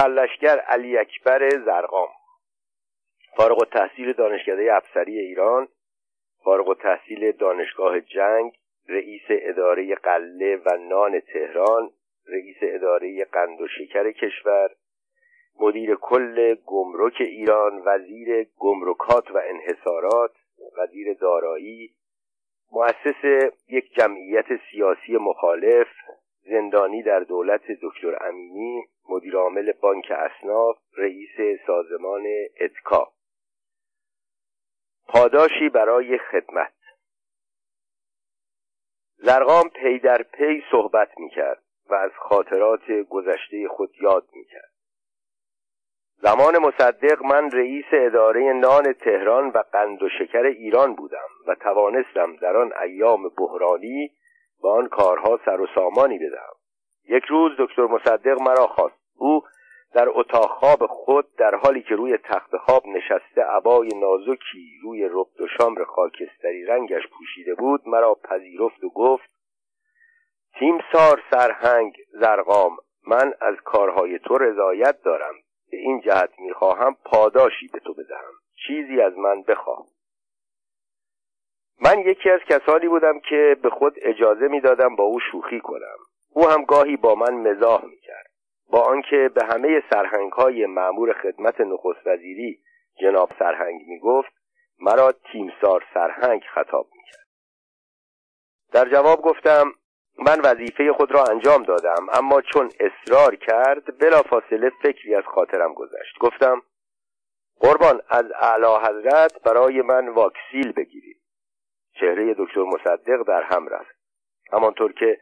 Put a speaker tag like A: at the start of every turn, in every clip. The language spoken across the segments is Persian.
A: سرلشگر علی اکبر زرقام. فارغ التحصیل دانشکده افسری ایران فارغ التحصیل دانشگاه جنگ رئیس اداره قله و نان تهران رئیس اداره قند و شکر کشور مدیر کل گمرک ایران وزیر گمرکات و انحصارات وزیر دارایی مؤسس یک جمعیت سیاسی مخالف زندانی در دولت دکتر امینی مدیرعامل بانک اسناف رئیس سازمان اتکا پاداشی برای خدمت. زرقام پی در پی صحبت می کرد و از خاطرات گذشته خود یاد می کرد زمان مصدق من رئیس اداره نان تهران و قند و شکر ایران بودم و توانستم در آن ایام بحرانی به آن کارها سر و سامانی بدهم. یک روز دکتر مصدق مرا خواست. او در اتاق خواب خود در حالی که روی تخت خواب نشسته عبای نازکی روی ربد و شامر خاکستری رنگش پوشیده بود مرا پذیرفت و گفت تیمسار سرهنگ زرقام من از کارهای تو رضایت دارم. به این جهت می‌خواهم پاداشی به تو بدهم. چیزی از من بخواه. من یکی از کسانی بودم که به خود اجازه می‌دادم با او شوخی کنم. او هم گاهی با من مزاح می‌کرد. با آنکه به همه سرهنگ های معمور خدمت نخست وزیری جناب سرهنگ می‌گفت مرا تیمسار سرهنگ خطاب می‌کرد. در جواب گفتم من وظیفه خود را انجام دادم اما چون اصرار کرد بلافاصله فکری از خاطرم گذشت. گفتم قربان از اعلی حضرت برای من واکسیل بگیرید. چهره دکتر مصدق در هم رفت. همانطور که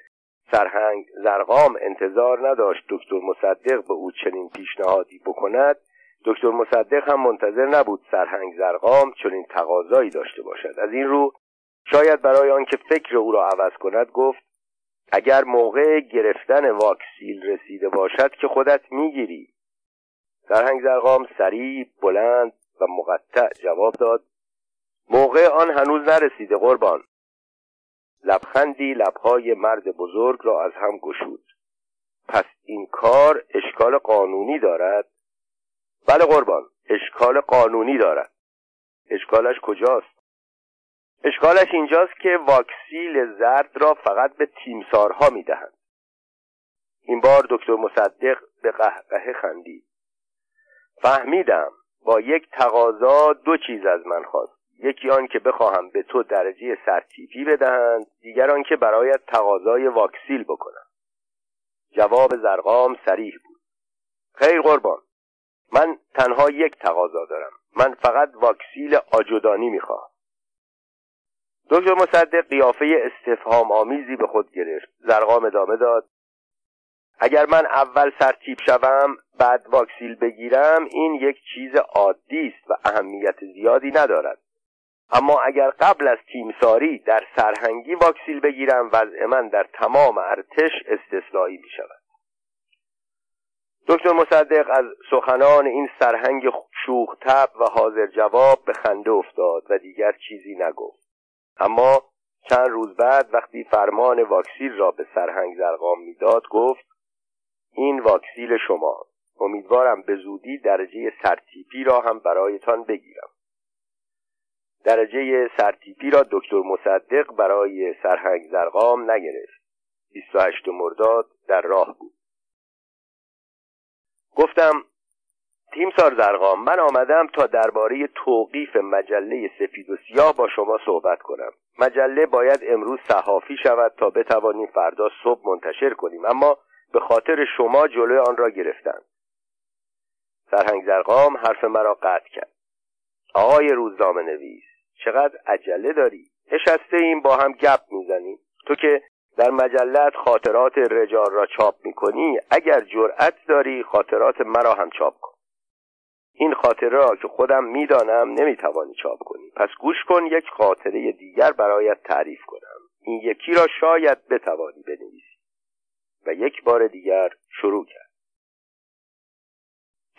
A: سرهنگ زرقام انتظار نداشت دکتر مصدق به او چنین پیشنهادی بکند دکتر مصدق هم منتظر نبود سرهنگ زرقام چنین تقاضایی داشته باشد. از این رو شاید برای آنکه فکر او را عوض کند گفت اگر موقع گرفتن واکسیل رسیده باشد که خودت می‌گیری. سرهنگ زرقام سریع بلند و مقطع جواب داد موقع آن هنوز نرسیده قربان. لبخندی لبهای مرد بزرگ را از هم گشود. پس این کار اشکال قانونی دارد؟ بله قربان اشکال قانونی دارد. اشکالش کجاست؟ اشکالش اینجاست که واکسیل زرد را فقط به تیمسارها می‌دهند. این بار دکتر مصدق به قهقه خندید. فهمیدم با یک تقاضا دو چیز از من خواست. یکی آن که بخواهم به تو درجه سرتیپی بدهند دیگر آن که برایت تقاضای واکسیل بکنم. جواب زرقام سریح بود. خیر قربان من تنها یک تقاضا دارم. من فقط واکسیل آجودانی می‌خواهم. دکتر مصدق قیافه استفهام آمیزی به خود گرفت. زرقام ادامه داد. اگر من اول سرتیپ شوم بعد واکسیل بگیرم این یک چیز عادی است و اهمیت زیادی ندارد. اما اگر قبل از تیمساری در سرهنگی واکسیل بگیرم وضع من در تمام ارتش استثنایی می شود دکتر مصدق از سخنان این سرهنگ شوخ تب و حاضر جواب به خنده افتاد و دیگر چیزی نگفت. اما چند روز بعد وقتی فرمان واکسیل را به سرهنگ زرقام می‌داد گفت این واکسیل شما امیدوارم به زودی درجه سرتیپی را هم برایتان بگیرم. درجه سرتیپی را دکتر مصدق برای سرهنگ زرقام نگرفت. 28 مرداد در راه بود. گفتم تیمسار زرقام من آمدم تا درباره توقیف مجله سفید و سیاه با شما صحبت کنم. مجله باید امروز صحافی شود تا بتوانیم فردا صبح منتشر کنیم. اما به خاطر شما جلوی آن را گرفتند سرهنگ زرقام حرف مرا قطع کرد. آقای روزنامه نویس چقدر عجله داری؟ نشسته این با هم گپ می‌زنیم. تو که در مجلت خاطرات رجال را چاپ می‌کنی اگر جرأت داری خاطرات مرا هم چاپ کن. این خاطره را که خودم می‌دانم نمی‌توانی چاپ کنی. پس گوش کن یک خاطره دیگر برایت تعریف کنم. این یکی را شاید بتوانی بنویسی. و یک بار دیگر شروع کرد.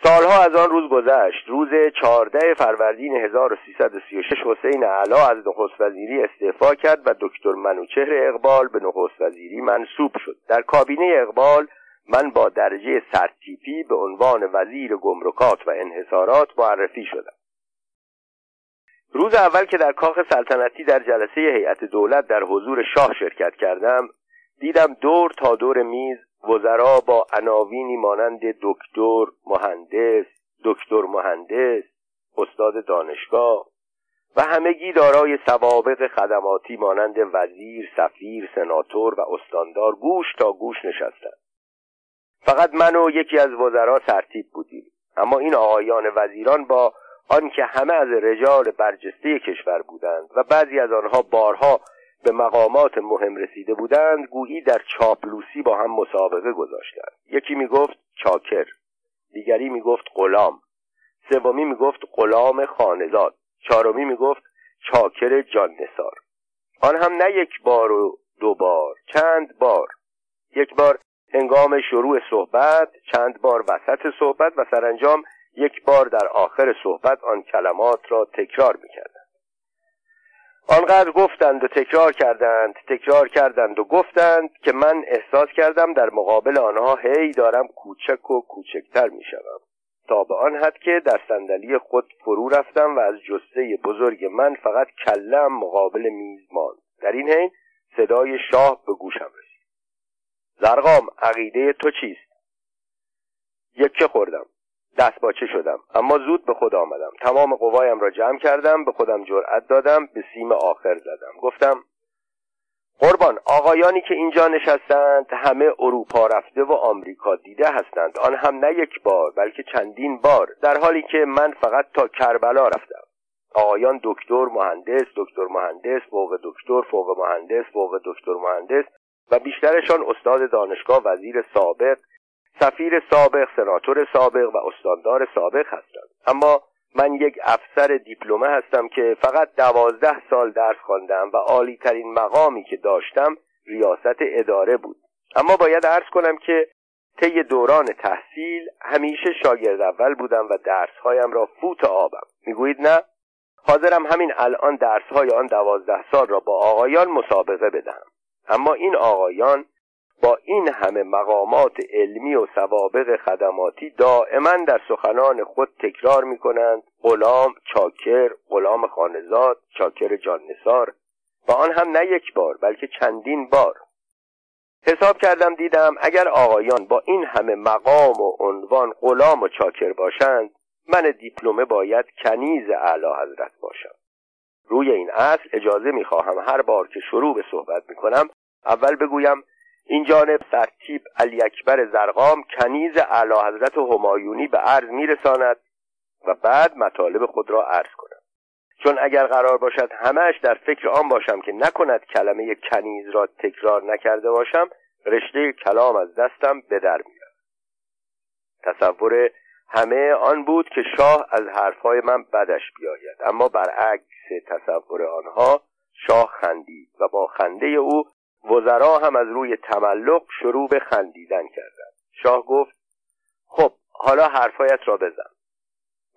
A: سالها از آن روز گذشت. روز چهارده فروردین 1336 حسین علا از نخست وزیری استعفا کرد و دکتر منوچهر اقبال به نخست وزیری منصوب شد. در کابینه اقبال من با درجه سرتیپی به عنوان وزیر گمرکات و انحصارات معرفی شدم. روز اول که در کاخ سلطنتی در جلسه هیئت دولت در حضور شاه شرکت کردم دیدم دور تا دور میز وزرا با عناوینی مانند دکتر مهندس دکتر مهندس استاد دانشگاه و همگی دارای سوابق خدماتی مانند وزیر، سفیر، سناتور و استاندار گوش تا گوش نشستند. فقط من و یکی از وزرا سرتیب بودیم اما این آقایان وزیران با آنکه همه از رجال برجسته کشور بودند و بعضی از آنها بارها به مقامات مهم رسیده بودند گویی در چاپلوسی با هم مسابقه گذاشتند. یکی می‌گفت چاکر دیگری می‌گفت غلام. سومی می‌گفت غلام خانزاد. چهارمی می‌گفت چاکر جان نسار آن هم نه یک بار و دو بار چند بار. یک بار هنگام شروع صحبت چند بار وسط صحبت و سرانجام یک بار در آخر صحبت آن کلمات را تکرار می‌کردند. آنقدر گفتند و تکرار کردند تکرار کردند و گفتند که من احساس کردم در مقابل آنها هی دارم کوچک و کوچکتر می‌شوم. تا به آن حد که در صندلی خود فرو رفتم و از جسته بزرگ من فقط کلم مقابل میز ماند. در این حین صدای شاه به گوشم رسید. زرقام عقیده تو چیست؟ یکه خوردم. دست باچه شدم. اما زود به خود آمدم. تمام قوایم را جمع کردم به خودم جرأت دادم به سیم آخر زدم. گفتم قربان آقایانی که اینجا نشستند همه اروپا رفته و آمریکا دیده هستند. آن هم نه یک بار بلکه چندین بار. در حالی که من فقط تا کربلا رفتم. آقایان دکتر مهندس دکتر مهندس فوق دکتر فوق مهندس فوق دکتر مهندس و بیشترشان استاد دانشگاه وزیر سابق سفیر سابق سناتور سابق و استاندار سابق هستند اما من یک افسر دیپلمه هستم که فقط دوازده سال درس خواندم و عالی ترین مقامی که داشتم ریاست اداره بود. اما باید عرض کنم که طی دوران تحصیل همیشه شاگرد اول بودم و درسهایم را فوت آبم. می‌گویید نه؟ حاضرم همین الان درسهای آن دوازده سال را با آقایان مسابقه بدهم. اما این آقایان با این همه مقامات علمی و سوابق خدماتی دائما در سخنان خود تکرار می کنند غلام چاکر غلام خانزاد چاکر جاننسار و آن هم نه یک بار بلکه چندین بار. حساب کردم دیدم اگر آقایان با این همه مقام و عنوان غلام و چاکر باشند من دیپلمه باید کنیز اعلی حضرت باشم. روی این اصل اجازه می‌خواهم هر بار که شروع به صحبت می‌کنم اول بگویم این جانب سرتیب علی اکبر زرقام کنیز اعلی حضرت همایونی به عرض میرساند و بعد مطالب خود را عرض کنم چون اگر قرار باشد همهش در فکر آن باشم که نکند کلمه کنیز را تکرار نکرده باشم رشته کلام از دستم به در میرد تصور همه آن بود که شاه از حرفهای من بدش بیاید اما برعکس تصور آنها شاه خندید و با خنده او وزرا هم از روی تملق شروع به خندیدن کردند. شاه گفت خب حالا حرفایت را بزن.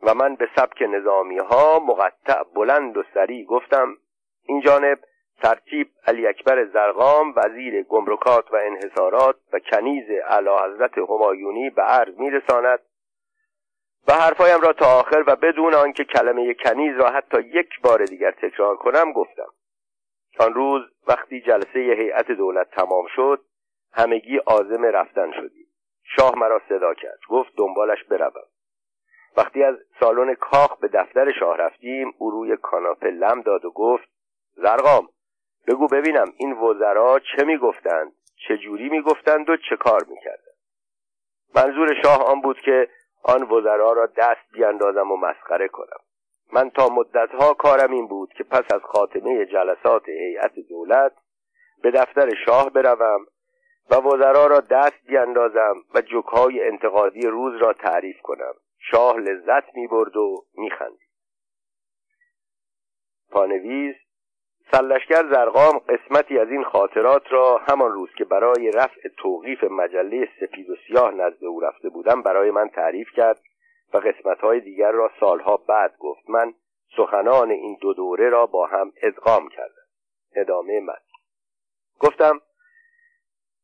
A: و من به سبک نظامی ها مقطع بلند و سریع گفتم این جانب ترتیب علی اکبر زرقام وزیر گمرکات و انحصارات و کنیز اعلی حضرت همایونی به عرض میرساند. و حرفایم را تا آخر و بدون آنکه کلمه کنیز را حتی یک بار دیگر تکرار کنم گفتم. آن روز وقتی جلسه هیئت دولت تمام شد همگی عازم رفتن شدیم. شاه مرا صدا کرد گفت دنبالش بروم. وقتی از سالن کاخ به دفتر شاه رفتیم او روی کاناپه لم داد و گفت زرقام بگو ببینم این وزرا چه می‌گفتند چه جوری می‌گفتند و چه کار می‌کردند. منظور شاه آن بود که آن وزرا را دست بیاندازم و مسخره کنم. من تا مدتها کارم این بود که پس از خاتمه جلسات هیئت دولت به دفتر شاه بروم و وزرا را دست بیاندازم و جکهای انتقادی روز را تعریف کنم. شاه لذت می برد و می خندید پانویز سلشگر زرقام قسمتی از این خاطرات را همان روز که برای رفع توقیف مجله سپید و سیاه نزد او رفته بودم برای من تعریف کرد. و قسمتهای دیگر را سالها بعد گفت. من سخنان این دو دوره را با هم ادغام کردم. ادامه من گفتم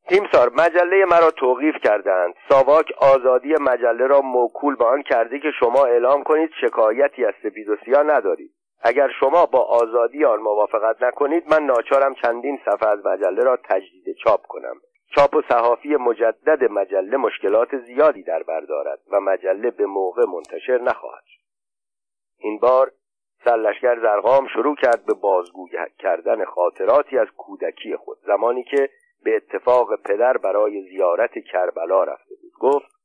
A: تیمسار مجله مرا توقیف کردند ساواک آزادی مجله را موکول به آن کرده که شما اعلام کنید شکایتی از سپید و سیاه ندارید. اگر شما با آزادی آن موافقت نکنید من ناچارم چندین صفحه از مجله را تجدید چاپ کنم. چاپ و صحافی مجدد مجله مشکلات زیادی در بر دارد و مجله به موقع منتشر نخواهد شد. این بار سرلشگر زرقام شروع کرد به بازگو کردن خاطراتی از کودکی خود زمانی که به اتفاق پدر برای زیارت کربلا رفته بود. گفت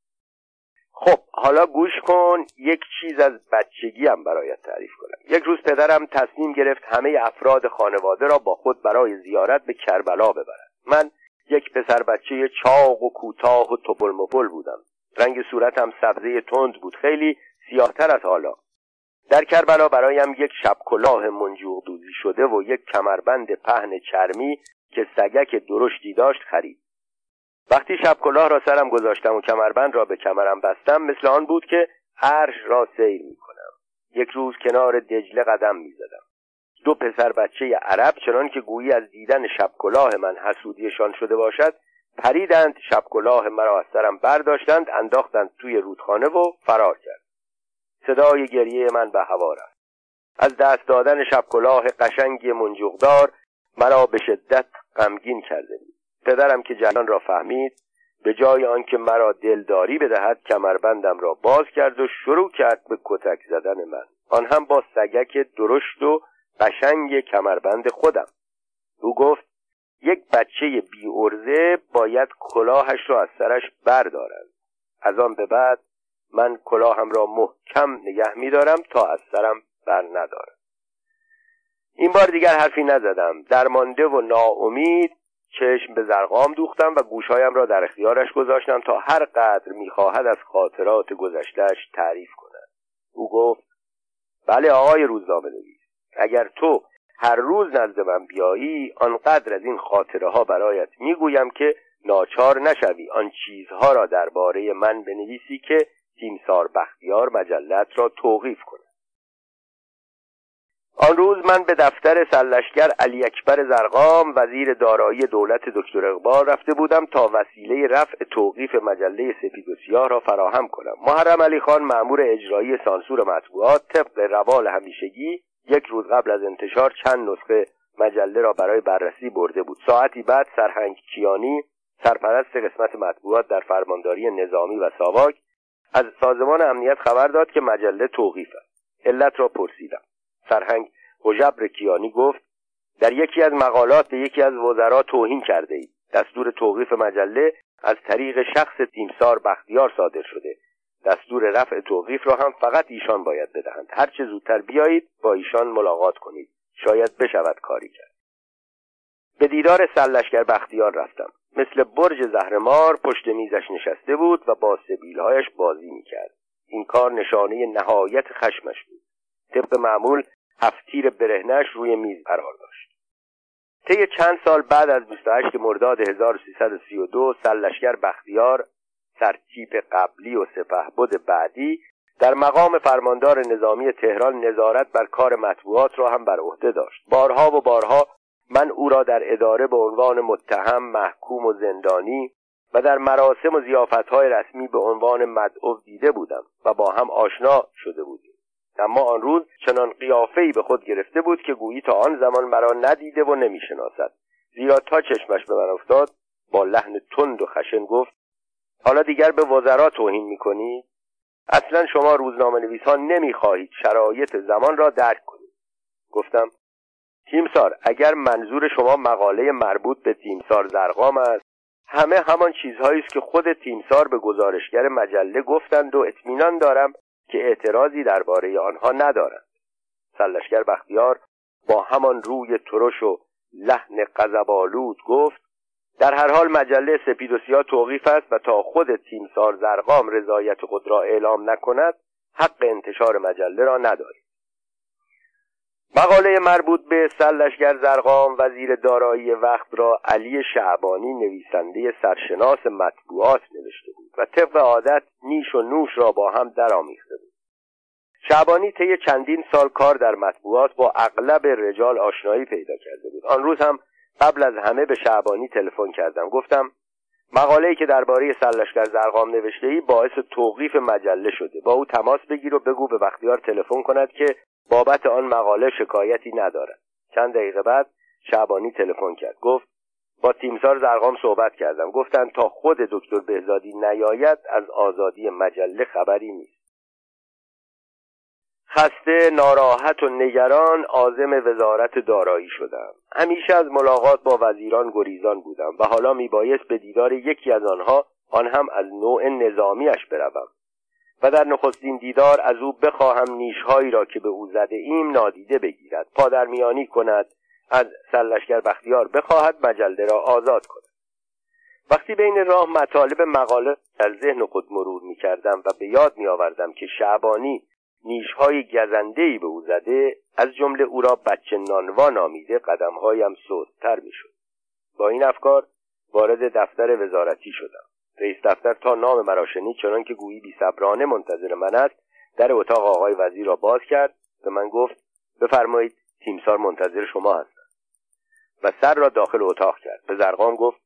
A: خب حالا گوش کن یک چیز از بچگیم برایت تعریف کنم. یک روز پدرم تصمیم گرفت همه افراد خانواده را با خود برای زیارت به کربلا ببرد. من یک پسر بچه چاق و کوتاه و توپل مپل بودم. رنگ صورتم سبزه تند بود خیلی سیاهتر از حالا. در کربلا برایم یک شب کلاه منجوق دوزی شده و یک کمربند پهن چرمی که سگک درشتی داشت خرید. وقتی شب کلاه را سرم گذاشتم و کمربند را به کمرم بستم مثل آن بود که عرش را سیر می کنم یک روز کنار دجله قدم می زدم دو پسر بچه عرب چنان که گویی از دیدن شب کلاه من حسودیشان شده باشد پریدند شب کلاه مرا از سرم برداشتند انداختند توی رودخانه و فرار کرد. صدای گریه من به هوا رفت. از دست دادن شب کلاه قشنگی منجوقدار مرا به شدت غمگین کرده بود. پدرم که جلان را فهمید به جای آنکه مرا دلداری بدهد کمربندم را باز کرد و شروع کرد به کتک زدن من. آن هم با سگک درشت و قشنگ کمربند خودم. او گفت یک بچه بی ارزه باید کلاهش را از سرش بردارد از آن به بعد من کلاهم را محکم نگه میدارم تا از سرم بر ندارم این بار دیگر حرفی نزدم. درمانده و ناامید چشم به زرقام دوختم و گوشهایم را در اختیارش گذاشتم تا هر قدر می‌خواهد از خاطرات گذشتهش تعریف کند. او گفت بله آقای روزنامه اگر تو هر روز نزد من بیایی آنقدر از این خاطره ها برایت می‌گویم که ناچار نشوی آن چیزها را درباره من بنویسی که تیمسار بختیار مجلت را توقیف کند. آن روز من به دفتر سلشگر علی اکبر زرقام وزیر دارایی دولت دکتر اقبال رفته بودم تا وسیله رفع توقیف مجله سپید و سیاه را فراهم کنم. محرم علی خان مأمور اجرایی سانسور مطبوعات طبق روال همیشگی یک روز قبل از انتشار چند نسخه مجله را برای بررسی برده بود. ساعتی بعد سرهنگ کیانی سرپرست قسمت مطبوعات در فرمانداری نظامی و ساواک از سازمان امنیت خبر داد که مجله توقیف است. علت را پرسیدم. سرهنگ حجبر کیانی گفت در یکی از مقالات به یکی از وزرا توهین کرده اید. دستور توقیف مجله از طریق شخص تیمسار بختیار صادر شده. دستور رفع توقیف را هم فقط ایشان باید بدهند. هر چه زودتر بیایید با ایشان ملاقات کنید. شاید بشود کاری کرد. به دیدار سلشگر بختیار رفتم. مثل برج زهرمار پشت میزش نشسته بود و با سبیلهایش بازی می‌کرد. این کار نشانه نهایت خشمش بود. طبق معمول هفتیر برهنش روی میز قرار داشت. طی چند سال بعد از 28 مرداد 1332 سلشگر بختیار سرتیپ قبلی و سپهبد بعدی در مقام فرماندار نظامی تهران نظارت بر کار مطبوعات را هم بر عهده داشت. بارها و بارها من او را در اداره به عنوان متهم محکوم و زندانی و در مراسم و زیافتهای رسمی به عنوان مدعو دیده بودم و با هم آشنا شده بودیم. اما آن روز چنان قیافهای به خود گرفته بود که گویی تا آن زمان مرا ندیده و نمی‌شناسد. زیرا تا چشمش به من افتاد با لحن تند و خشن گفت حالا دیگر به وزرا توهین می‌کنید اصلا شما روزنامه نویسان نمی‌خواهید شرایط زمان را درک کنید. گفتم تیمسار اگر منظور شما مقاله مربوط به تیمسار زرقام است همه همان چیزهایی است که خود تیمسار به گزارشگر مجله گفتند و اطمینان دارم که اعتراضی درباره آنها ندارند. سلشگر بختیار با همان روی ترش و لحن قذبالود گفت در هر حال مجله سپید و سیاه توقیف است و تا خود تیمسار زرقام رضایت خود را اعلام نکند حق انتشار مجله را ندارید مقاله مربوط به سلشگر زرقام وزیر دارایی وقت را علی شعبانی نویسنده سرشناس مطبوعات نوشته بود و طبق عادت نیش و نوش را با هم درآمیخته بود. شعبانی طی چندین سال کار در مطبوعات با اغلب رجال آشنایی پیدا کرده بود. آن روز هم قبل از همه به شعبانی تلفن کردم. گفتم مقاله‌ای که درباره سرلشکر زرقام نوشته ای باعث توقیف مجله شده. با او تماس بگیر و بگو به بختیار تلفن کند که بابت آن مقاله شکایتی ندارد. چند دقیقه بعد شعبانی تلفن کرد. گفت با تیمسار زرقام صحبت کردم. گفتند تا خود دکتر بهزادی نیاید از آزادی مجله خبری نیست. خسته ناراحت و نگران عازم وزارت دارایی شدم. همیشه از ملاقات با وزیران گریزان بودم و حالا میبایست به دیدار یکی از آنها آن هم از نوع نظامیش بروم. و در نخستین دیدار از او بخواهم نیشهایی را که به او زده ایم نادیده بگیرد. پادرمیانی کند از سرلشکر بختیار بخواهد مجله را آزاد کند. وقتی بین راه مطالب مقاله در ذهن خود مرور می کردم و به یاد می آوردم که شعبانی نیشهای گزندهای به او زده از جمله او را بچه نانوا نامیده قدمهایم سستتر می‌شد. با این افکار وارد دفتر وزارتی شدم. رئیس دفتر تا نام مرا شنید چنان که گویی بیصبرانه منتظر من است در اتاق آقای وزیر را باز کرد. به من گفت بفرمایید تیمسار منتظر شما هستند. و سر را داخل اتاق کرد. به زرقام گفت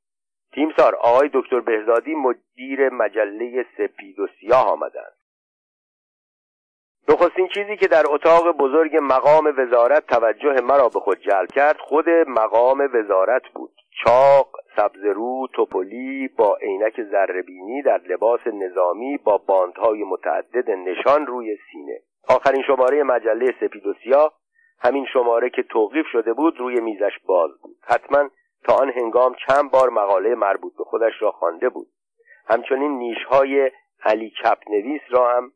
A: تیمسار آقای دکتر بهزادی مدیر مجله سپید و سیاه آمدند. نخستین چیزی که در اتاق بزرگ مقام وزارت توجه مرا به خود جلب کرد خود مقام وزارت بود. چاق سبزرو توپلی با عینک زربینی در لباس نظامی با باندهای متعدد نشان روی سینه. آخرین شماره مجله سپید و سیاه همین شماره که توقیف شده بود روی میزش باز بود. حتما تا آن هنگام چند بار مقاله مربوط به خودش را خوانده بود. همچنین نیشهای علی چپ نویس را هم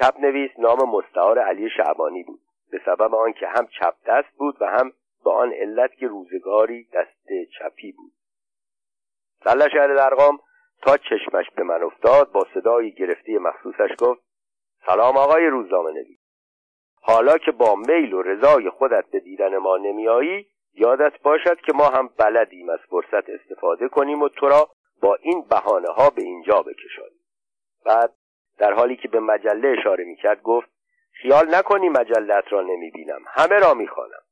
A: چپ نویس نام مستعار علی شعبانی بود. به سبب آنکه هم چپ دست بود و هم به آن علت که روزگاری دست چپی بود. سله شهر درقام تا چشمش به من افتاد با صدای گرفتی مخصوصش گفت سلام آقای روزنامه نویس حالا که با میل و رضای خودت به دیدن ما نمیایی یادت باشد که ما هم بلدیم از فرصت استفاده کنیم و تو را با این بهانه ها به اینجا بکشانیم. بعد در حالی که به مجله اشاره می‌کرد گفت خیال نکنی مجلت را نمی‌بینم همه را می‌خوانم.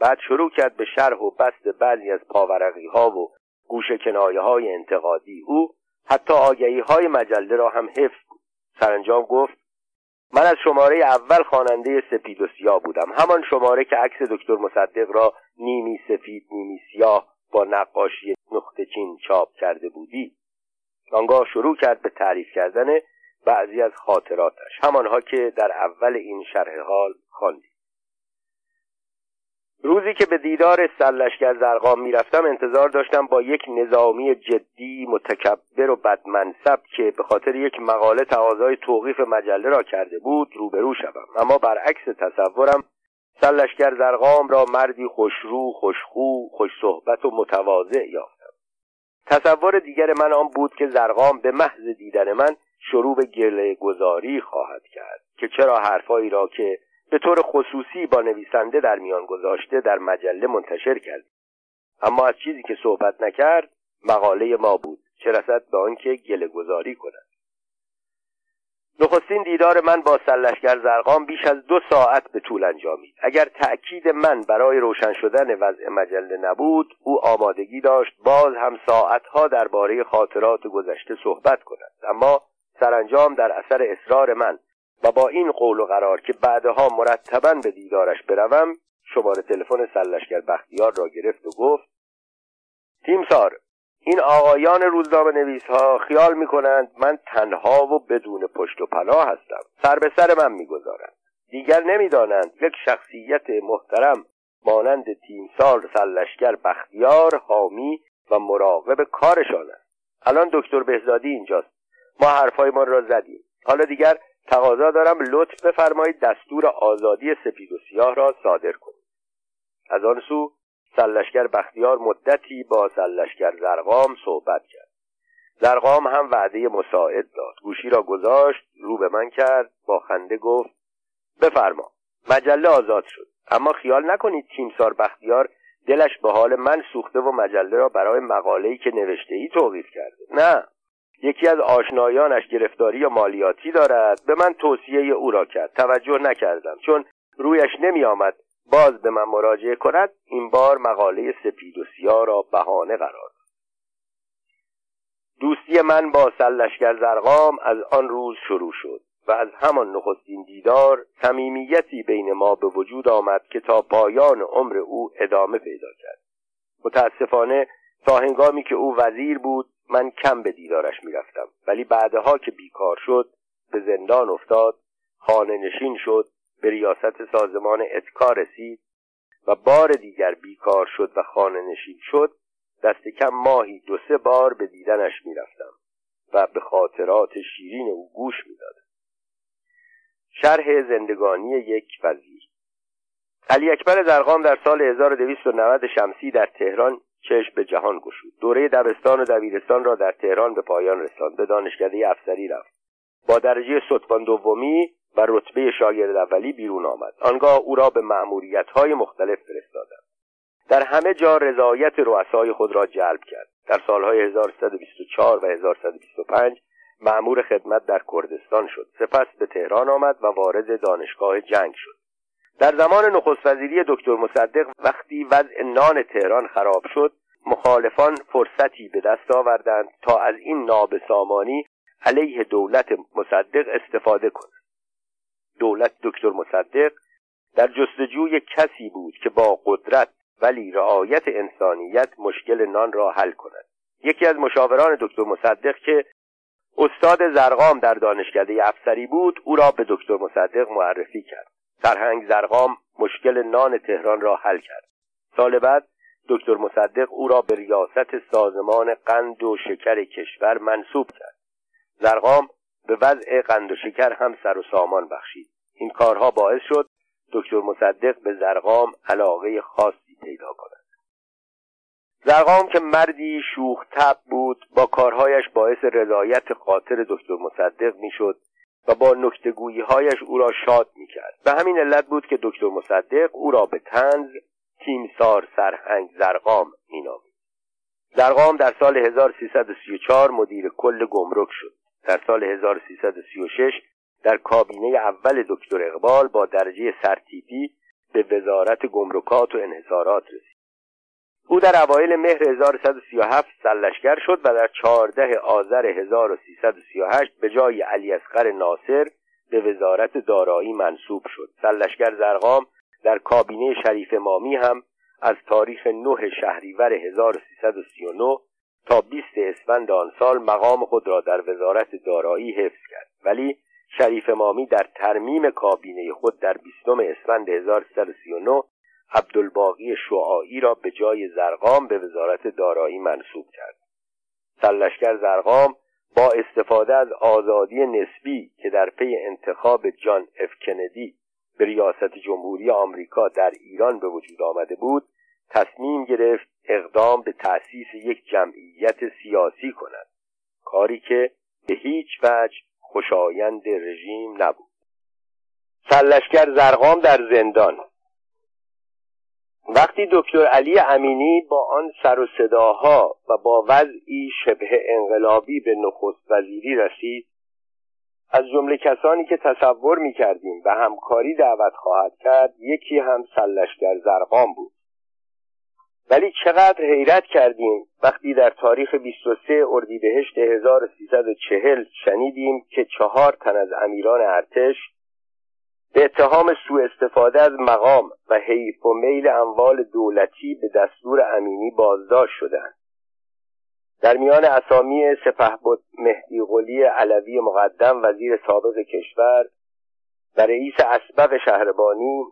A: بعد شروع کرد به شرح و بست بعضی از پاورقی ها و گوش کنایه های انتقادی. او حتی آگهی های مجله را هم حفظ بود سرانجام گفت من از شماره اول خواننده سپید و سیاه بودم. همان شماره که عکس دکتر مصدق را نیمی سفید نیمی سیاه با نقاشی نقطه چین چاپ کرده بودی. آنگاه شروع کرد به تعریف کردن بعضی از خاطراتش. همانها که در اول این شرح حال خواندیم. روزی که به دیدار سرلشکر زرقام می‌رفتم انتظار داشتم با یک نظامی جدی متکبر و بدمنصب که به خاطر یک مقاله تقاضای توقیف مجله را کرده بود روبرو شوم. اما برعکس تصورم سرلشکر زرقام را مردی خوشرو خوشخو خوش صحبت و متواضع یافتم. تصور دیگر من آن بود که زرقام به محض دیدن من شروع به گله گذاری خواهد کرد که چرا حرفایی را که به طور خصوصی با نویسنده در میان گذاشته در مجله منتشر کرد. اما از چیزی که صحبت نکرد مقاله ما بود چه رسد به آنکه گله گذاری کند. نخستین دیدار من با سلشگر زرقام بیش از دو ساعت به طول انجامید. اگر تأکید من برای روشن شدن وضع مجله نبود او آمادگی داشت باز هم ساعتها درباره خاطرات گذشته صحبت کند. اما سرانجام در اثر اصرار من و با این قول و قرار که بعدها مرتبا به دیدارش بروم شماره تلفن سلشگر بختیار را گرفت و گفت تیمسار این آقایان روزنامه نویس ها خیال می کنند من تنها و بدون پشت و پناه هستم. سر به سر من می‌گذارند. دیگر نمی‌دانند یک شخصیت محترم مانند تیمسار سلشگر بختیار حامی و مراقب کارشان است. الان دکتر بهزادی اینجاست. ما حرفای ما را زدیم. حالا دیگر تقاضا دارم لطف بفرمایید دستور آزادی سپید و سیاه را صادر کنید از آن سو سلشگر بختیار مدتی با سلشگر زرقام صحبت کرد. زرقام هم وعده مساعد داد. گوشی را گذاشت رو به من کرد با خنده گفت بفرما. مجله آزاد شد. اما خیال نکنید تیمسار بختیار دلش به حال من سوخته و مجله را برای مقاله‌ای که نوشته ای توقیف کرده. نه. یکی از آشنایانش گرفتاری یا مالیاتی دارد. به من توصیه او را کرد. توجه نکردم چون رویش نمی آمد باز به من مراجعه کند. این بار مقاله سپید و سیاه را بهانه قرار دوستی من با سلشگر زرقام از آن روز شروع شد و از همان نخستین دیدار صمیمیتی بین ما به وجود آمد که تا پایان عمر او ادامه پیدا کرد. متاسفانه تا هنگامی که او وزیر بود من کم به دیدارش می‌رفتم ولی بعدها که بیکار شد به زندان افتاد خانه نشین شد به ریاست سازمان اتکا رسید و بار دیگر بیکار شد و خانه نشین شد دست کم ماهی دو سه بار به دیدنش می‌رفتم و به خاطرات شیرین او گوش می‌دادم. شرح زندگانی یک وزیر علی اکبر زرقام در سال 1290 شمسی در تهران چشم به جهان گشود. دوره دبستان و دبیرستان را در تهران به پایان رساند. به دانشکده افسری رفت. با درجه ستبان دومی و رتبه شاگرد اولی بیرون آمد. آنگاه او را به مأموریت های مختلف فرستادند. در همه جا رضایت رؤسای خود را جلب کرد. در سالهای 1324 و 1125 معمور خدمت در کردستان شد. سپس به تهران آمد و وارد دانشگاه جنگ شد. در زمان نخست وزیری دکتر مصدق وقتی وضع نان تهران خراب شد مخالفان فرصتی به دست آوردند تا از این نابسامانی علیه دولت مصدق استفاده کنند. دولت دکتر مصدق در جستجوی کسی بود که با قدرت ولی رعایت انسانیت مشکل نان را حل کند. یکی از مشاوران دکتر مصدق که استاد زرقام در دانشکده افسری بود او را به دکتر مصدق معرفی کرد. سرهنگ زرقام مشکل نان تهران را حل کرد. سال بعد دکتر مصدق او را به ریاست سازمان قند و شکر کشور منصوب کرد. زرقام به وضع قند و شکر هم سر و سامان بخشید. این کارها باعث شد دکتر مصدق به زرقام علاقه خاصی پیدا کند. زرقام که مردی شوخ تب بود با کارهایش باعث رضایت خاطر دکتر مصدق می‌شد و با هایش او را شاد می‌کرد. به همین علت بود که دکتر مصدق او را به تنز تیمسار سرهنگ زرقام مینامید. زرقام در سال 1334 مدیر کل گمرک شد. در سال 1336 در کابینه اول دکتر اقبال با درجه سرتیپی به وزارت گمرکات و انحصارات رسید. او در اوایل مهر 1137 سلشگر شد و در 14 آذر 1338 به جای علی اصغر ناصر به وزارت دارایی منصوب شد. سلشگر زرقام در کابینه شریف مامی هم از تاریخ 9 شهریور 1339 تا 20 اسفند آن سال مقام خود را در وزارت دارایی حفظ کرد. ولی شریف مامی در ترمیم کابینه خود در 20 اسفند 1339 عبدالباقی شعاعی را به جای زرقام به وزارت دارایی منصوب کرد. سلشگر زرقام با استفاده از آزادی نسبی که در پی انتخاب جان اف کندی به ریاست جمهوری آمریکا در ایران به وجود آمده بود تصمیم گرفت اقدام به تأسیس یک جمعیت سیاسی کند کاری که به هیچ وجه خوشایند رژیم نبود. سلشگر زرقام در زندان وقتی دکتر علی امینی با آن سر و صداها و با وضعی شبه انقلابی به نخست وزیری رسید از جمله کسانی که تصور می کردیم به همکاری دعوت خواهد کرد یکی هم سلشگر زرقام بود. ولی چقدر حیرت کردیم وقتی در تاریخ 23 اردیبهشت 1340 شنیدیم که چهار تن از امیران ارتش به اتهام سوء استفاده از مقام و حیف و میل اموال دولتی به دستور امینی بازداشت شدند در میان اسامی بود مهدی قلی علوی مقدم وزیر سابق کشور و رئیس اسبق شهربانی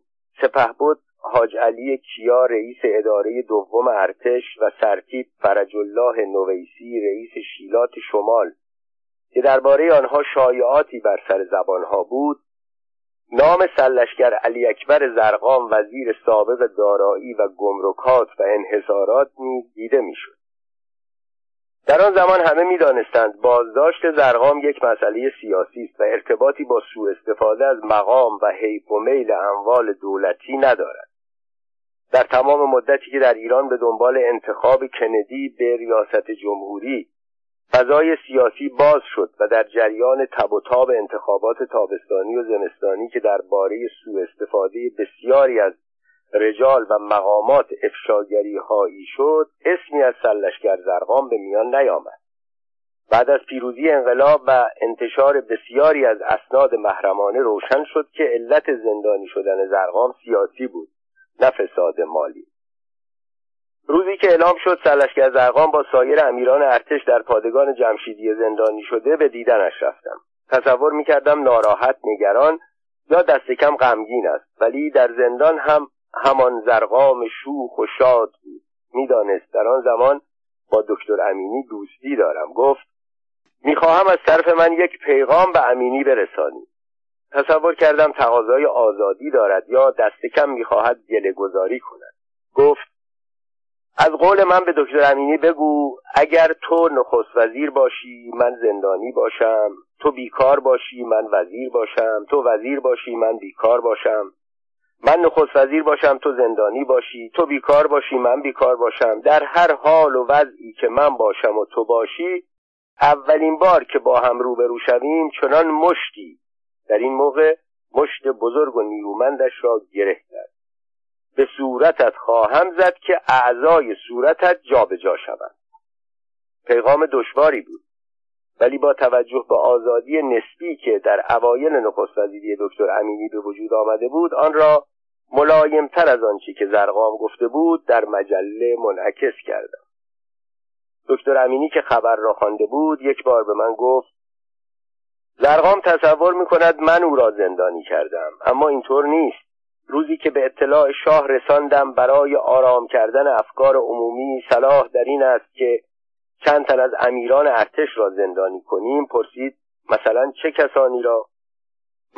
A: بود حاج علی کیا رئیس اداره دوم ارتش و سرتیب فرج الله نویسی رئیس شیلات شمال که درباره آنها شایعاتی بر سر زبانها بود نام سلشگر علی اکبر زرقام وزیر سابق دارایی و گمرکات و انحصارات نیز دیده می‌شد. در آن زمان همه می‌دانستند بازداشت زرقام یک مسئله سیاسی است و ارتباطی با سوء استفاده از مقام و حیف و میل اموال دولتی ندارد. در تمام مدتی که در ایران به دنبال انتخاب کندی به ریاست جمهوری فضای سیاسی باز شد و در جریان تب و تاب انتخابات تابستانی و زمستانی که درباره سوء استفاده بسیاری از رجال و مقامات افشاگری هایی شد اسمی از سلشگر زرقام به میان نیامد. بعد از پیروزی انقلاب و انتشار بسیاری از اسناد محرمانه روشن شد که علت زندانی شدن زرقام سیاسی بود نه فساد مالی. روزی که اعلام شد سلشگر زرقام با سایر امیران ارتش در پادگان جمشیدی زندانی شده به دیدنش رفتم. تصور می‌کردم ناراحت نگران یا دست کم غمگین است. ولی در زندان هم همان زرقام شوخ و شاد بود. می‌دانست در آن زمان با دکتر امینی دوستی دارم. گفت می‌خواهم از طرف من یک پیغام به امینی برسانی تصور کردم تقاضای آزادی دارد یا دست کم می‌خواهد گله گذاری کند. گفت از قول من به دکتر امینی بگو اگر تو نخست وزیر باشی من زندانی باشم تو بیکار باشی من وزیر باشم تو وزیر باشی من بیکار باشم. من نخست وزیر باشم تو زندانی باشی تو بیکار باشی من بیکار باشم. در هر حال و وضعی که من باشم و تو باشی اولین بار که با هم روبرو شویم چنان مشتی. در این موقع مشت بزرگ و نیرومندش را گره کرد به صورتت خواهم زد که اعضای صورتت جابجا شوند. پیغام دشواری بود. ولی با توجه به آزادی نسبی که در اوایل نخست وزیری دکتر امینی به وجود آمده بود آن را ملایمتر از آنچه که زرقام گفته بود در مجله منعکس کردم. دکتر امینی که خبر را خوانده بود یک بار به من گفت زرقام تصور می کند من او را زندانی کردم اما اینطور نیست. روزی که به اطلاع شاه رساندم برای آرام کردن افکار عمومی صلاح در این است که چند تن از امیران ارتش را زندانی کنیم. پرسید مثلا چه کسانی را؟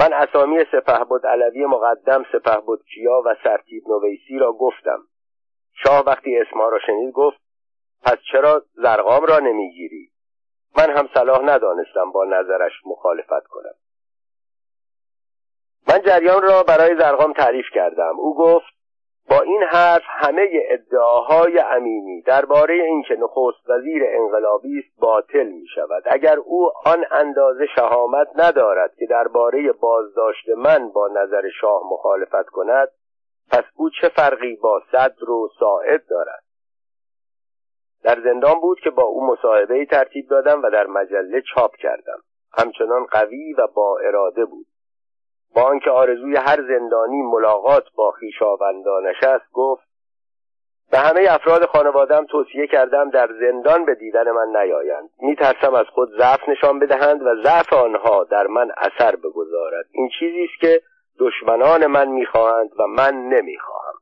A: من اسامی بود علوی مقدم بود کیا و سرتیب نویسی را گفتم. شاه وقتی اسما را شنید گفت پس چرا زرقام را نمی‌گیری؟ من هم صلاح ندانستم با نظرش مخالفت کنم. من جریان را برای زرقام تعریف کردم. او گفت با این حرف همه ادعاهای امینی درباره اینکه نخست وزیر انقلابی است باطل می شود اگر او آن اندازه شهامت ندارد که درباره بازداشت من با نظر شاه مخالفت کند پس او چه فرقی با صدر و ساعد دارد؟ در زندان بود که با او مصاحبه ترتیب دادم و در مجله چاپ کردم. همچنان قوی و با اراده بود. با آنکه آرزوی هر زندانی ملاقات با خویشاوندانش است گفت به همه افراد خانوادم توصیه کردم در زندان به دیدن من نیایند. میترسم از خود ضعف نشان بدهند و ضعف آنها در من اثر بگذارد. این چیزی است که دشمنان من می‌خواهند و من نمی‌خواهم.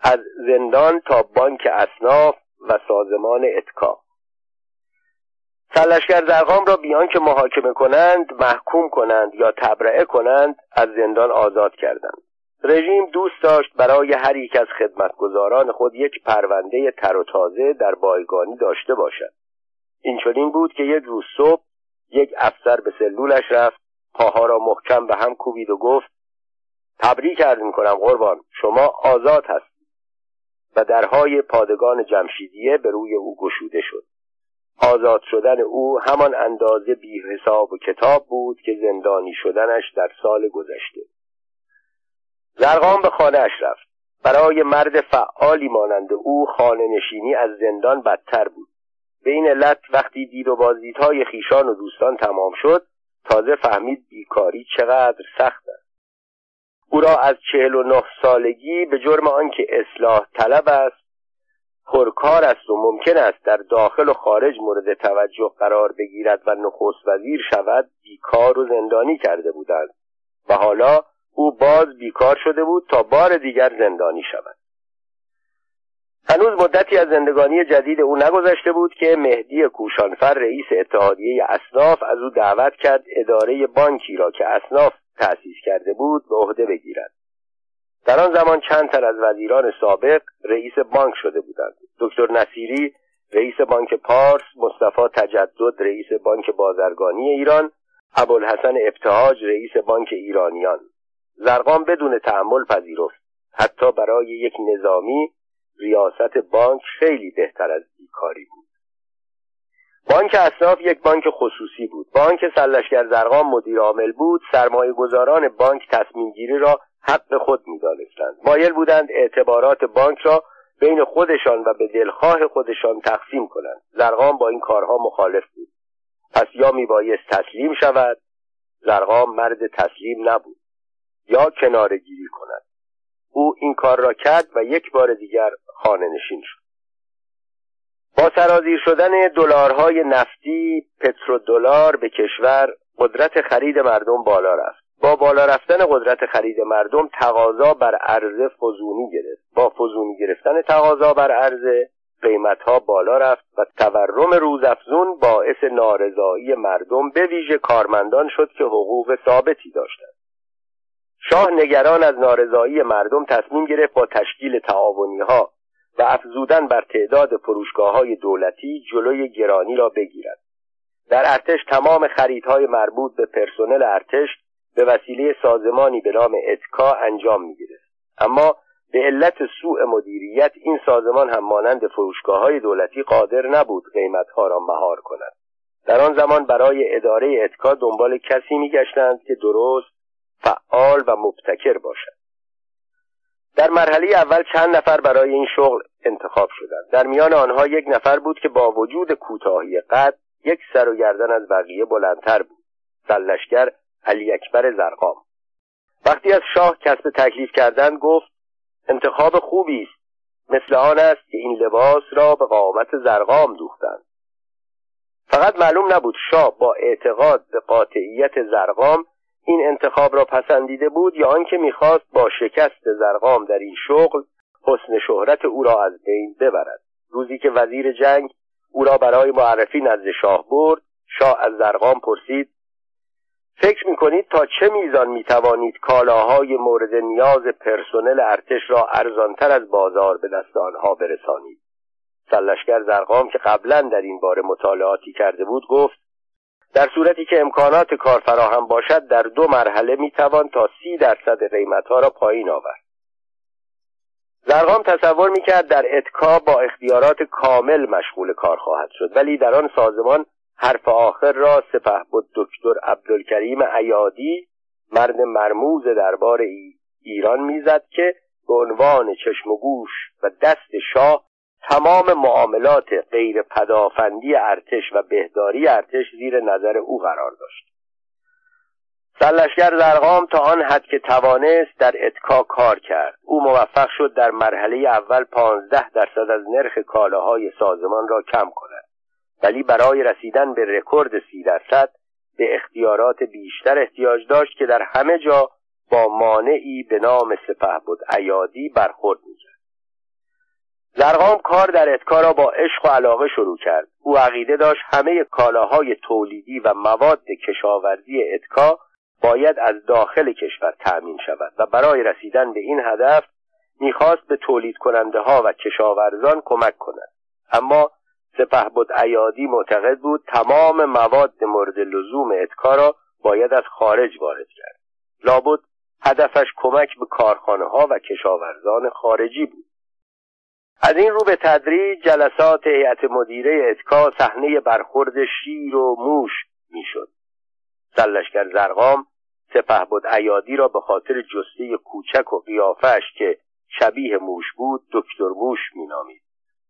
A: از زندان تا بانک اصناف و سازمان اتکا. سلشگر زرقام را بیان که محاکمه کنند محکوم کنند یا تبرعه کنند از زندان آزاد کردند. رژیم دوست داشت برای هر یک از خدمتگزاران خود یک پرونده تر و تازه در بایگانی داشته باشد. این چنین بود که یک روز صبح یک افسر به سلولش رفت پاها را محکم به هم کوبید و گفت تبریک عرض می‌کنم قربان شما آزاد هستید. و درهای پادگان جمشیدیه به روی او گشوده شد. آزاد شدن او همان اندازه بی حساب و کتاب بود که زندانی شدنش در سال گذشته. زرقام به خانهاش رفت. برای مرد فعالی مانند او خانه نشینی از زندان بدتر بود. به این علت وقتی دید و بازدیدهای خیشان و دوستان تمام شد تازه فهمید بیکاری چقدر سخت است. او را از چهل و نه سالگی به جرم آنکه اصلاح طلب است پرکار است و ممکن است در داخل و خارج مورد توجه قرار بگیرد و نخست وزیر شود بیکار و زندانی کرده بودند. و حالا او باز بیکار شده بود تا بار دیگر زندانی شود. هنوز مدتی از زندگانی جدید او نگذشته بود که مهدی کوشانفر رئیس اتحادیه اصناف از او دعوت کرد اداره بانکی را که اصناف تأسیس کرده بود به عهده بگیرد. در آن زمان چند تن از وزیران سابق رئیس بانک شده بودند. دکتر نصیری رئیس بانک پارس مصطفی تجدد رئیس بانک بازرگانی ایران ابوالحسن ابتهاج رئیس بانک ایرانیان. زرقام بدون تحمل پذیرفت. حتی برای یک نظامی ریاست بانک خیلی بهتر از بیکاری بود. بانک اصناف یک بانک خصوصی بود. بانک سلشگر زرقام مدیر عامل بود. سرمایه گذاران بانک تصمیم گیری را حق خود می‌دانستند. مایل بودند اعتبارات بانک را بین خودشان و به دلخواه خودشان تقسیم کنند. زرقام با این کارها مخالف بود. پس یا میبایست تسلیم شود زرقام مرد تسلیم نبود یا کناره گیری کند. او این کار را کرد و یک بار دیگر خانه نشین شد. با سرازیر شدن دلارهای نفتی پترودلار به کشور قدرت خرید مردم بالا رفت. با بالا رفتن قدرت خرید مردم تقاضا بر عرضه فزونی گرفت. با فزونی گرفتن تقاضا بر عرضه قیمتها بالا رفت و تورم روزافزون باعث نارضایی مردم به ویژه کارمندان شد که حقوق ثابتی داشتند. شاه نگران از نارضایی مردم تصمیم گرفت با تشکیل تعاونی ها و افزودن بر تعداد فروشگاه های دولتی جلوی گرانی را بگیرد. در ارتش تمام خریدهای مربوط به پرسنل ارتش به وسیله سازمانی به نام اتکا انجام می‌گرفت اما به علت سوء مدیریت این سازمان هم مانند فروشگاه های دولتی قادر نبود قیمتها را مهار کند. در آن زمان برای اداره اتکا دنبال کسی میگشتند که درست فعال و مبتکر باشد. در مرحله اول چند نفر برای این شغل انتخاب شدند. در میان آنها یک نفر بود که با وجود کوتاهی قد یک سر و گردن از بقیه بلندتر بود. سلشگر علی اکبر زرقام. وقتی از شاه کسب تکلیف کردن گفت انتخاب خوبی است. مثل آن است که این لباس را به قامت زرقام دوختند. فقط معلوم نبود شاه با اعتقاد به قاطعیت زرقام این انتخاب را پسندیده بود یا آنکه می‌خواست با شکست زرقام در این شغل حسن شهرت او را از بین ببرد. روزی که وزیر جنگ او را برای معرفی نزد شاه برد شاه از زرقام پرسید فکر می‌کنید تا چه میزان می‌توانید کالاهای مورد نیاز پرسنل ارتش را ارزانتر از بازار به دست آنها برسانید؟ سلشگر زرقام که قبلا در این باره مطالعاتی کرده بود گفت در صورتی که امکانات کار فراهم باشد در دو مرحله می‌توان تا سی درصد قیمتها را پایین آورد. زرقام تصور می‌کرد در اتکا با اختیارات کامل مشغول کار خواهد شد ولی در آن سازمان حرف آخر را سپه بود دکتر عبدالکریم عیادی مرد مرموز دربار ای ایران می‌زد که به عنوان چشم و گوش و دست شاه تمام معاملات غیر پدافندی ارتش و بهداری ارتش زیر نظر او قرار داشت. سلشگر زرقام تا آن حد که توانست در اتکا کار کرد. او موفق شد در مرحله اول پانزده درصد از نرخ کالاهای سازمان را کم کند. ولی برای رسیدن به رکورد سی درصد به اختیارات بیشتر احتیاج داشت که در همه جا با مانعی به نام سپه بود عیادی برخورد می‌کرد. زرقام کار در اتکا را با عشق و علاقه شروع کرد. او عقیده داشت همه کالاهای تولیدی و مواد کشاورزی اتکا باید از داخل کشور تأمین شود و برای رسیدن به این هدف می‌خواست به تولید کننده ها و کشاورزان کمک کند. اما سپه بود عیادی معتقد بود تمام مواد مورد لزوم اتکا را باید از خارج وارد کرد. لابد هدفش کمک به کارخانه ها و کشاورزان خارجی بود. از این رو به تدریج جلسات هیئت مدیره اتکا صحنه برخورد شیر و موش می‌شد. سلشگر زرقام سپه بود عیادی را به خاطر جسته کوچک و قیافش که شبیه موش بود دکتر موش مینامید.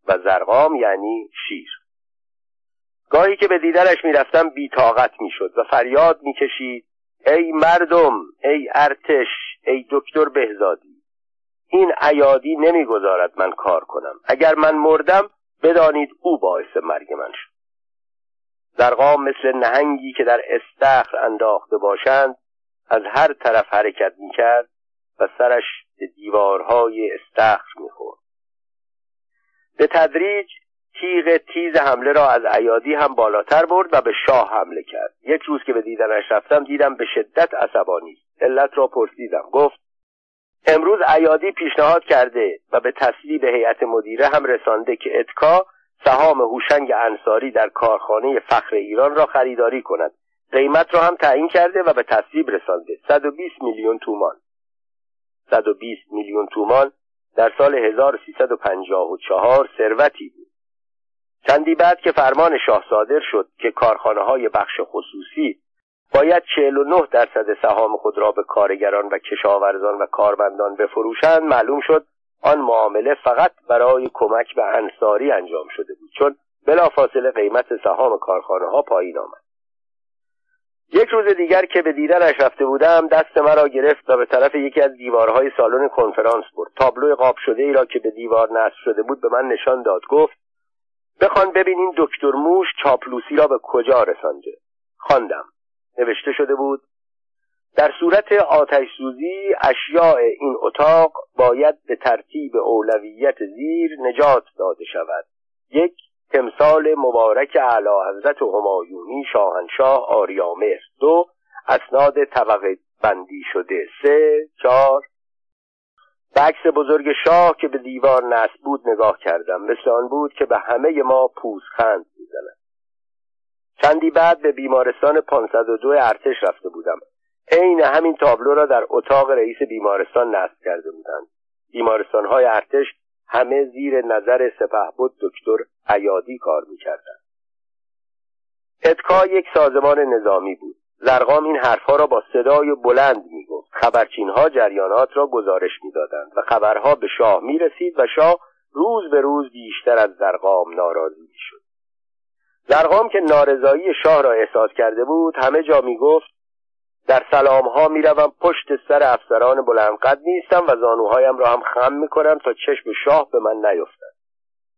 A: و زرقام یعنی شیر. گاهی که به دیدنش می‌رفتم بیتاقت می‌شد و فریاد می‌کشید ای مردم ای ارتش ای دکتر بهزادی این عیادی نمی‌گذارد من کار کنم. اگر من مردم بدانید او باعث مرگ من شد. زرقام مثل نهنگی که در استخر انداخته باشند از هر طرف حرکت می‌کرد و سرش به دیوارهای استخر می‌خورد. به تدریج تیغ تیز حمله را از عیادی هم بالاتر برد و به شاه حمله کرد. یک روز که به دیدنش رفتم دیدم به شدت عصبانی. علت را پرسیدم. گفت امروز عیادی پیشنهاد کرده و به تصویب هیئت مدیره هم رسانده که اتکا سهام هوشنگ انصاری در کارخانه فخر ایران را خریداری کند. قیمت را هم تعیین کرده و به تصویب رسانده. 120 میلیون تومان. 120 میلیون تومان در سال 1354 ثروتی بود. چندی بعد که فرمان شاه صادر شد که کارخانه های بخش خصوصی باید 49 درصد سهام خود را به کارگران و کشاورزان و کارمندان بفروشند معلوم شد آن معامله فقط برای کمک به انصاری انجام شده بود چون بلافاصله قیمت سهام کارخانه ها پایین آمد. یک روز دیگر که به دیدنش رفته بودم دست مرا گرفت و به طرف یکی از دیوارهای سالن کنفرانس برد. تابلو قاب شده ای را که به دیوار نصب شده بود به من نشان داد. گفت بخوان ببینین دکتر موش چاپلوسی را به کجا رسانده. خواندم. نوشته شده بود در صورت آتش سوزی اشیاء این اتاق باید به ترتیب اولویت زیر نجات داده شود. یک تمثال مبارک اعلی حضرت همایونی شاهنشاه آریامر دو اسناد طبقه بندی شده. سه چهار به بزرگ شاه که به دیوار نصب بود نگاه کردم. مثل آن بود که به همه ما پوزخند می‌زند. چندی بعد به بیمارستان 502 ارتش رفته بودم. عین همین تابلو را در اتاق رئیس بیمارستان نصب کرده بودند. بیمارستان های ارتش همه زیر نظر بود دکتر عیادی کار می‌کردند. اتکا یک سازمان نظامی بود. زرقام این حرفها را با صدای بلند می‌گفت. خبرچینها جریانات را گزارش می‌دادند و خبرها به شاه می‌رسید و شاه روز به روز بیشتر از زرقام ناراضی می‌شد. زرقام که نارضایی شاه را احساس کرده بود همه جا می‌گفت در سلام ها می روم پشت سر افسران بلندقد نیستم و زانوهایم را هم خم می کنم تا چشم شاه به من نیفتد.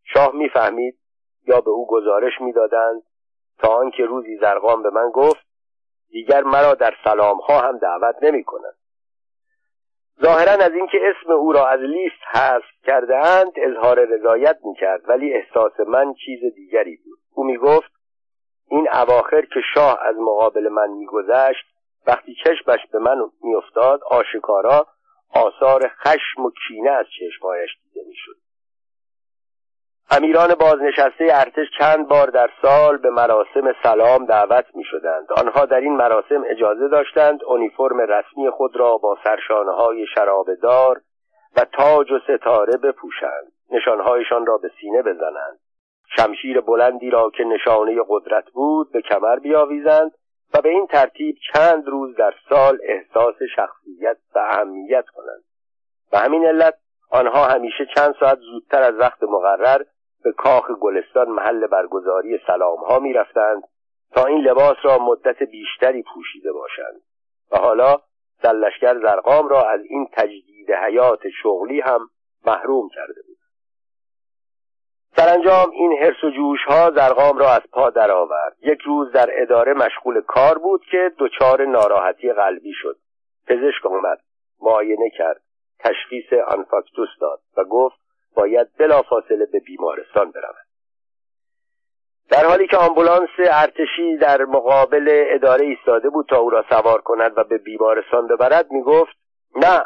A: شاه می‌فهمید یا به او گزارش می‌دادند تا آنکه روزی زرقام به من گفت دیگر مرا در سلام ها هم دعوت نمی کنند ظاهرا از اینکه اسم او را از لیست حذف کرده اند اظهار رضایت می کرد ولی احساس من چیز دیگری بود. او می گفت این اواخر که شاه از مقابل من میگذشت وقتی چشمش به من میافتاد آشکارا آثار خشم و کینه از چشمهایش دیده می‌شد. امیران بازنشسته ارتش چند بار در سال به مراسم سلام دعوت می شدند. آنها در این مراسم اجازه داشتند اونیفرم رسمی خود را با سرشانه های شرابدار و تاج و ستاره بپوشند. نشانهایشان را به سینه بزنند. شمشیر بلندی را که نشانه قدرت بود به کمر بیاویزند و به این ترتیب چند روز در سال احساس شخصیت و اهمیت کنند. و همین علت آنها همیشه چند ساعت زودتر از وقت مقرر به کاخ گلستان محل برگزاری سلام ها می رفتند تا این لباس را مدت بیشتری پوشیده باشند. و حالا سلشگر زرقام را از این تجدید حیات شغلی هم محروم کرده بود. سرانجام این حرس و جوش ها زرقام را از پا درآورد. یک روز در اداره مشغول کار بود که دچار ناراحتی قلبی شد. پزشک آمد معاینه کرد تشخیص آنفاکتوس داد و گفت باید بلافاصله به بیمارستان برود در حالی که آمبولانس ارتشی در مقابل اداره ایستاده بود تا او را سوار کند و به بیمارستان ببرد می‌گفت نه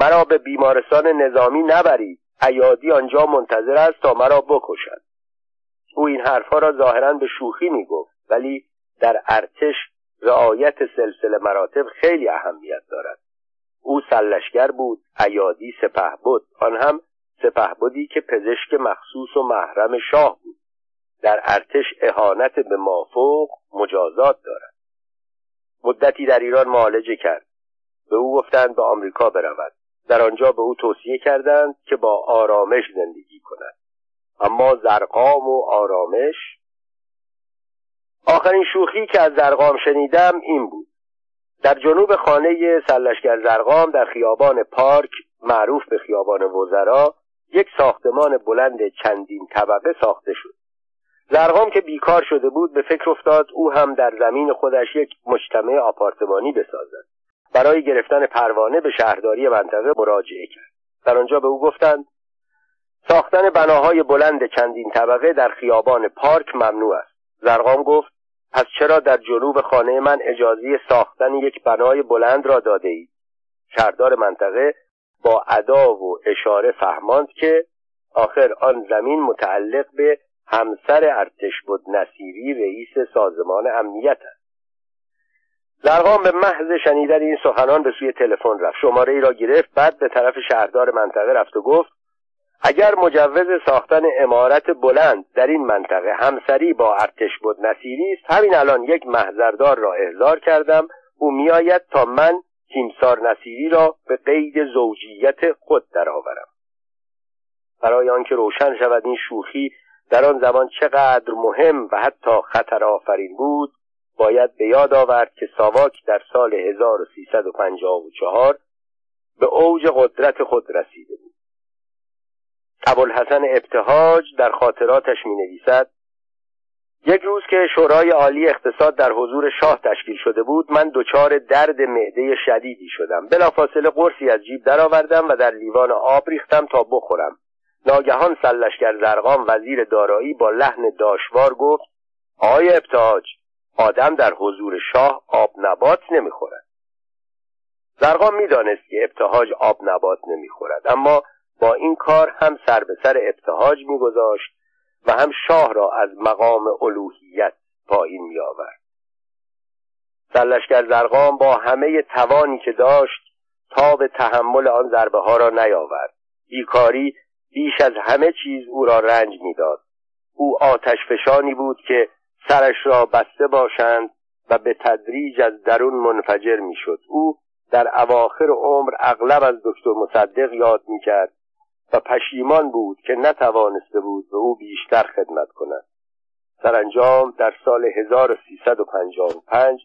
A: مرا به بیمارستان نظامی نبرید. ایادی آنجا منتظر است تا مرا بکشد. او این حرفها را ظاهرا به شوخی می‌گفت ولی در ارتش رعایت سلسله مراتب خیلی اهمیت دارد. او سلشگر بود ایادی سپه بود آن هم سپه بودی که پزشک مخصوص و محرم شاه بود. در ارتش اهانت به مافوق مجازات دارد. مدتی در ایران معالجه کرد. به او گفتند به آمریکا برود در آنجا به او توصیه کردند که با آرامش زندگی کند. اما زرقام و آرامش؟ آخرین شوخی که از زرقام شنیدم این بود. در جنوب خانه سلشگر زرقام در خیابان پارک معروف به خیابان وزرا یک ساختمان بلند چندین طبقه ساخته شد. زرقام که بیکار شده بود به فکر افتاد او هم در زمین خودش یک مجتمع آپارتمانی بسازد. برای گرفتن پروانه به شهرداری منطقه مراجعه کرد. در آنجا به او گفتند ساختن بناهای بلند چندین طبقه در خیابان پارک ممنوع است. زرقام گفت پس چرا در جنوب خانه من اجازه ساختن یک بنای بلند را داده اید؟ شهردار منطقه با ادا و اشاره فهماند که آخر آن زمین متعلق به همسر ارتش بود نصیری رئیس سازمان امنیت است. زرقام به محض شنیدن این سخنان به سوی تلفن رفت. شماره ای را گرفت بعد به طرف شهردار منطقه رفت و گفت اگر مجوز ساختن امارت بلند در این منطقه همسری با ارتش بود نصیری است همین الان یک محضردار را احضار کردم. او میآید تا من تیمسار نصیری را به قید زوجیت خود درآورم. برای آنکه روشن شود این شوخی در آن زمان چقدر مهم و حتی خطر آفرین بود باید به یاد آورد که ساواک در سال 1354 به اوج قدرت خود رسیده بود. ابوالحسن ابتهاج در خاطراتش می نویسد یک روز که شورای عالی اقتصاد در حضور شاه تشکیل شده بود من دچار درد معده شدیدی شدم. بلافاصله قرصی از جیب درآوردم و در لیوان آب ریختم تا بخورم. ناگهان سلشگر زرقام وزیر دارایی با لحن داشوار گفت آقای ابتهاج آدم در حضور شاه آب نبات نمی‌خورد. زرقام می‌دانست که ابتهاج آب نبات نمی‌خورد اما با این کار هم سر به سر ابتهاج میگذاشت و هم شاه را از مقام الوهیت پایین می آورد سرلشکر زرقام با همه توانی که داشت تا به تحمل آن ضربه ها را نیاورد. بیکاری بیش از همه چیز او را رنج می‌داد. او آتش فشانی بود که سرش را بسته باشند و به تدریج از درون منفجر می‌شد. او در اواخر عمر اغلب از دکتر مصدق یاد می‌کرد و پشیمان بود که نتوانسته بود به او بیشتر خدمت کند. سرانجام در سال 1355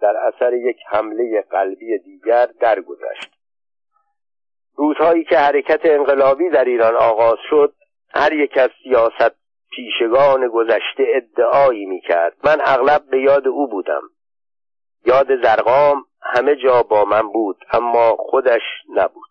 A: در اثر یک حمله قلبی دیگر درگذشت. روزهایی که حرکت انقلابی در ایران آغاز شد هر یک از سیاست پیشگان گذشته ادعایی می کرد من اغلب به یاد او بودم. یاد زرقام همه جا با من بود اما خودش نبود.